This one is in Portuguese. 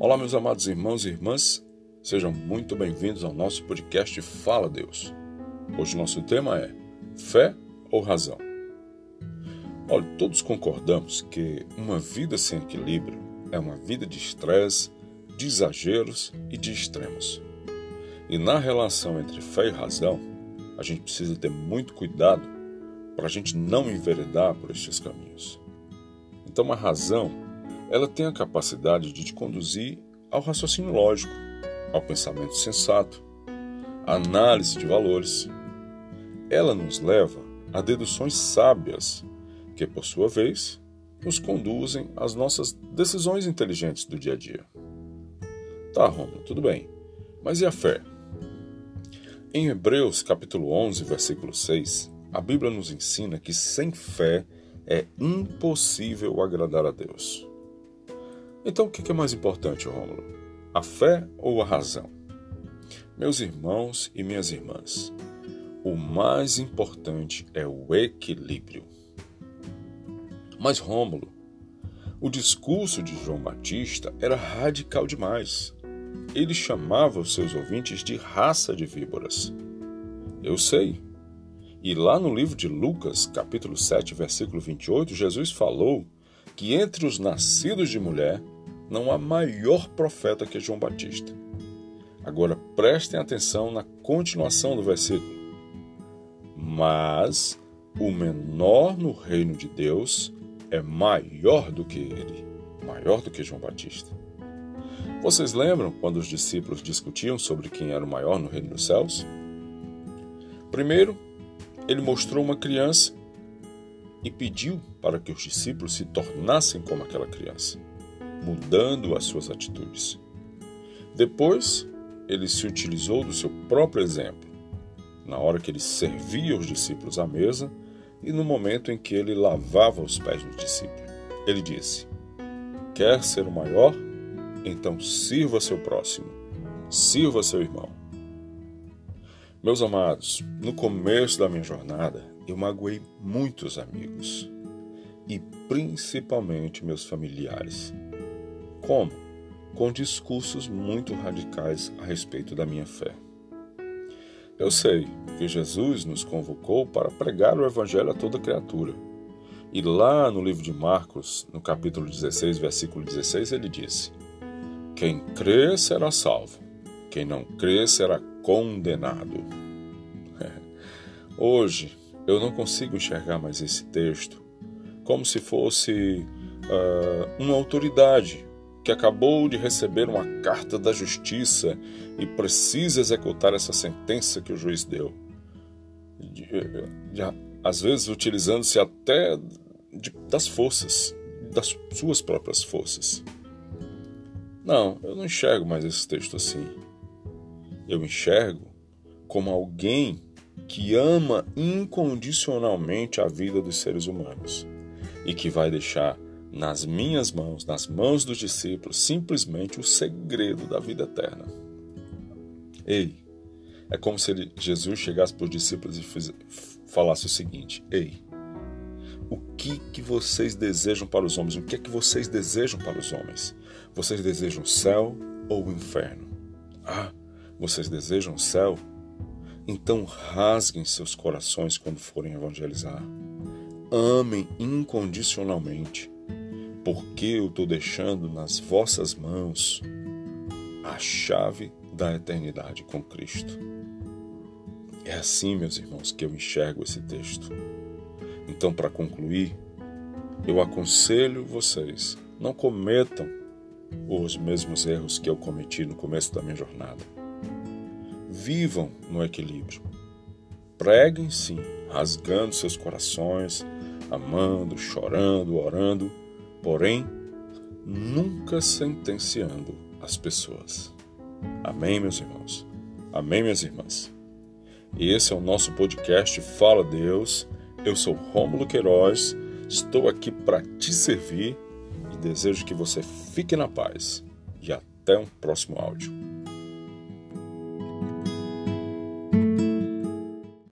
Olá, meus amados irmãos e irmãs, sejam muito bem-vindos ao nosso podcast Fala Deus. Hoje o nosso tema é Fé ou Razão? Olha, todos concordamos que uma vida sem equilíbrio é uma vida de estresse, de exageros e de extremos. E na relação entre fé e razão, a gente precisa ter muito cuidado para a gente não enveredar por estes caminhos. Então, a razão, ela tem a capacidade de te conduzir ao raciocínio lógico, ao pensamento sensato, à análise de valores. Ela nos leva a deduções sábias, que, por sua vez, nos conduzem às nossas decisões inteligentes do dia a dia. Tá, Romulo, tudo bem. Mas e a fé? Em Hebreus capítulo 11, versículo 6, a Bíblia nos ensina que sem fé é impossível agradar a Deus. Então o que é mais importante, Rômulo? A fé ou a razão? Meus irmãos e minhas irmãs, o mais importante é o equilíbrio. Mas Rômulo, o discurso de João Batista era radical demais. Ele chamava os seus ouvintes de raça de víboras. Eu sei. E lá no livro de Lucas, capítulo 7, versículo 28, Jesus falou que entre os nascidos de mulher não há maior profeta que João Batista. Agora prestem atenção na continuação do versículo. Mas o menor no reino de Deus é maior do que ele, maior do que João Batista. Vocês lembram quando os discípulos discutiam sobre quem era o maior no reino dos céus? Primeiro, ele mostrou uma criança e pediu para que os discípulos se tornassem como aquela criança, mudando as suas atitudes. Depois, ele se utilizou do seu próprio exemplo, na hora que ele servia os discípulos à mesa e no momento em que ele lavava os pés do discípulo. Ele disse: Quer ser o maior? Então sirva seu próximo, sirva seu irmão. Meus amados, no começo da minha jornada, eu magoei muitos amigos e principalmente meus familiares. Como? Com discursos muito radicais a respeito da minha fé. Eu sei que Jesus nos convocou para pregar o Evangelho a toda criatura. E lá no livro de Marcos, no capítulo 16, versículo 16, ele disse: Quem crê será salvo, quem não crê será condenado. Hoje, eu não consigo enxergar mais esse texto como se fosse uh, uma autoridade que acabou de receber uma carta da justiça e precisa executar essa sentença que o juiz deu. De, de, às vezes utilizando-se até de, das forças, das suas próprias forças. Não, eu não enxergo mais esse texto assim. Eu enxergo como alguém que ama incondicionalmente a vida dos seres humanos e que vai deixar nas minhas mãos, nas mãos dos discípulos, simplesmente o segredo da vida eterna. Ei, é como se Jesus chegasse para os discípulos e falasse o seguinte: Ei, o que que vocês desejam para os homens? O que é que vocês desejam para os homens? Vocês desejam o céu ou o inferno? Ah, vocês desejam o céu? Então rasguem seus corações quando forem evangelizar. Amem incondicionalmente porque eu estou deixando nas vossas mãos a chave da eternidade com Cristo. É assim, meus irmãos, que eu enxergo esse texto. Então, para concluir, eu aconselho vocês, não cometam os mesmos erros que eu cometi no começo da minha jornada. Vivam no equilíbrio. Preguem sim, rasgando seus corações, amando, chorando, orando porém nunca sentenciando as pessoas. Amém, meus irmãos? Amém, minhas irmãs? Esse é o nosso podcast Fala Deus. Eu sou Rômulo Queiroz, estou aqui para te servir e desejo que você fique na paz. E até um próximo áudio.